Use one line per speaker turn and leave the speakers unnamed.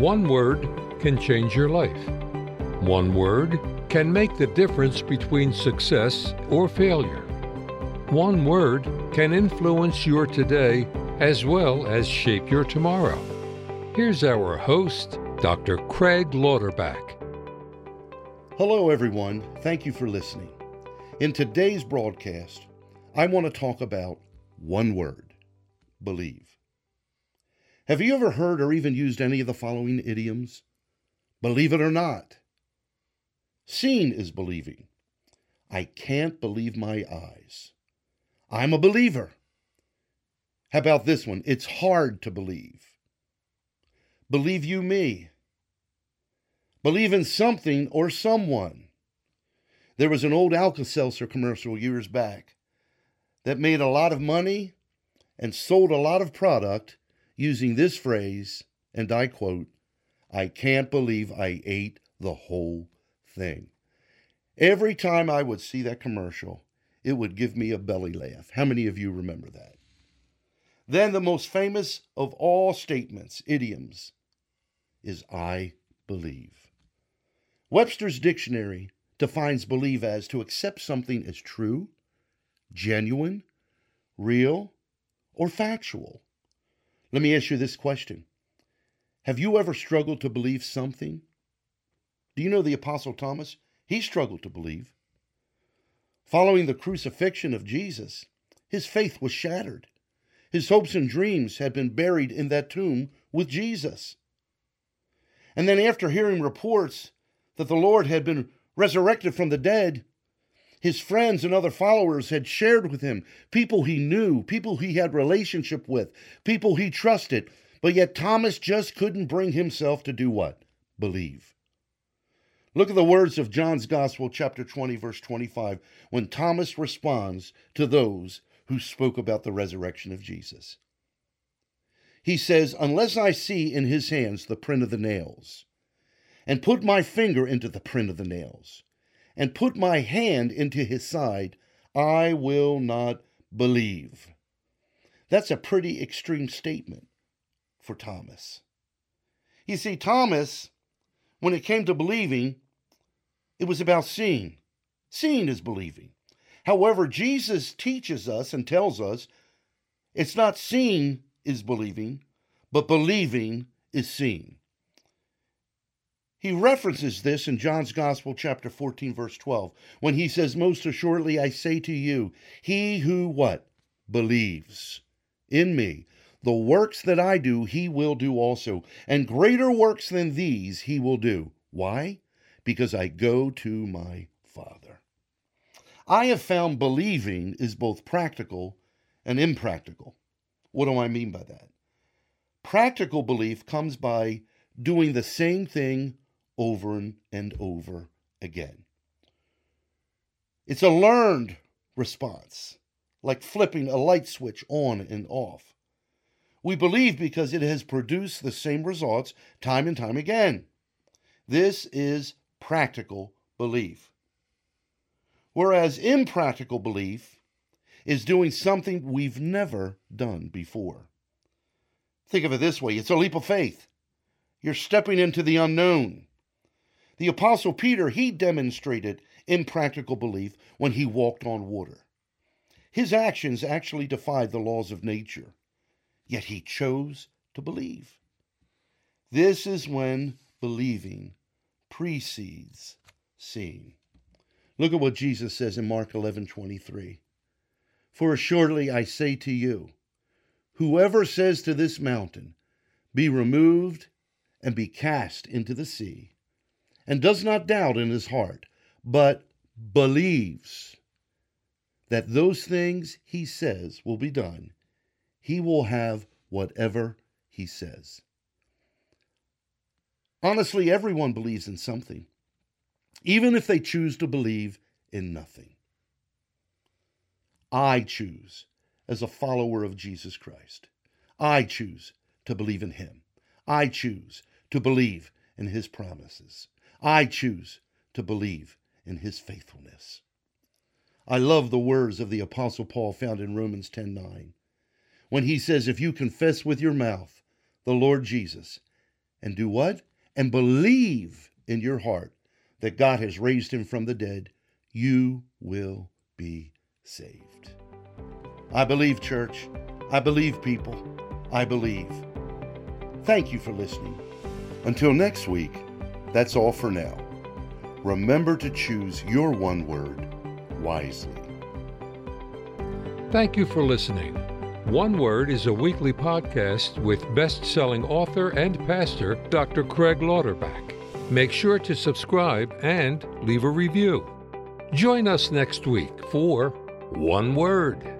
One word can change your life. One word can make the difference between success or failure. One word can influence your today as well as shape your tomorrow. Here's our host, Dr. Craig Lauterbach.
Hello, everyone. Thank you for listening. In today's broadcast, I want to talk about one word believe. Have you ever heard or even used any of the following idioms? Believe it or not. Seeing is believing. I can't believe my eyes. I'm a believer. How about this one? It's hard to believe. Believe you me. Believe in something or someone. There was an old Alka Seltzer commercial years back that made a lot of money and sold a lot of product using this phrase, and I quote, I can't believe I ate the whole thing. Every time I would see that commercial, it would give me a belly laugh. How many of you remember that? Then the most famous of all statements, idioms, is I believe. Webster's dictionary defines believe as to accept something as true, genuine, real, or factual. Let me ask you this question Have you ever struggled to believe something? Do you know the Apostle Thomas? He struggled to believe. Following the crucifixion of Jesus, his faith was shattered. His hopes and dreams had been buried in that tomb with Jesus. And then, after hearing reports that the Lord had been resurrected from the dead, his friends and other followers had shared with him people he knew, people he had relationship with, people he trusted. But yet Thomas just couldn't bring himself to do what? Believe. Look at the words of John's Gospel, chapter 20, verse 25, when Thomas responds to those who spoke about the resurrection of Jesus. He says, Unless I see in his hands the print of the nails, and put my finger into the print of the nails, and put my hand into his side, I will not believe. That's a pretty extreme statement for Thomas. You see, Thomas, when it came to believing, it was about seeing. Seeing is believing. However, Jesus teaches us and tells us it's not seeing is believing, but believing is seeing. He references this in John's Gospel, chapter 14, verse 12, when he says, Most assuredly I say to you, he who what? Believes in me. The works that I do, he will do also, and greater works than these he will do. Why? Because I go to my Father. I have found believing is both practical and impractical. What do I mean by that? Practical belief comes by doing the same thing over and over again. It's a learned response, like flipping a light switch on and off. We believe because it has produced the same results time and time again. This is practical belief. Whereas impractical belief is doing something we've never done before. Think of it this way it's a leap of faith. You're stepping into the unknown. The Apostle Peter, he demonstrated impractical belief when he walked on water. His actions actually defied the laws of nature, yet he chose to believe. This is when believing precedes seeing. Look at what Jesus says in Mark 11 23. For assuredly I say to you, whoever says to this mountain, Be removed and be cast into the sea, and does not doubt in his heart, but believes that those things he says will be done, he will have whatever he says. Honestly, everyone believes in something, even if they choose to believe in nothing. I choose, as a follower of Jesus Christ, I choose to believe in him. I choose to believe in his promises. I choose to believe in his faithfulness. I love the words of the apostle Paul found in Romans 10:9. When he says if you confess with your mouth the Lord Jesus and do what? And believe in your heart that God has raised him from the dead, you will be saved. I believe, church. I believe, people. I believe. Thank you for listening. Until next week, that's all for now. Remember to choose your one word wisely.
Thank you for listening. One Word is a weekly podcast with best selling author and pastor Dr. Craig Lauterbach. Make sure to subscribe and leave a review. Join us next week for One Word.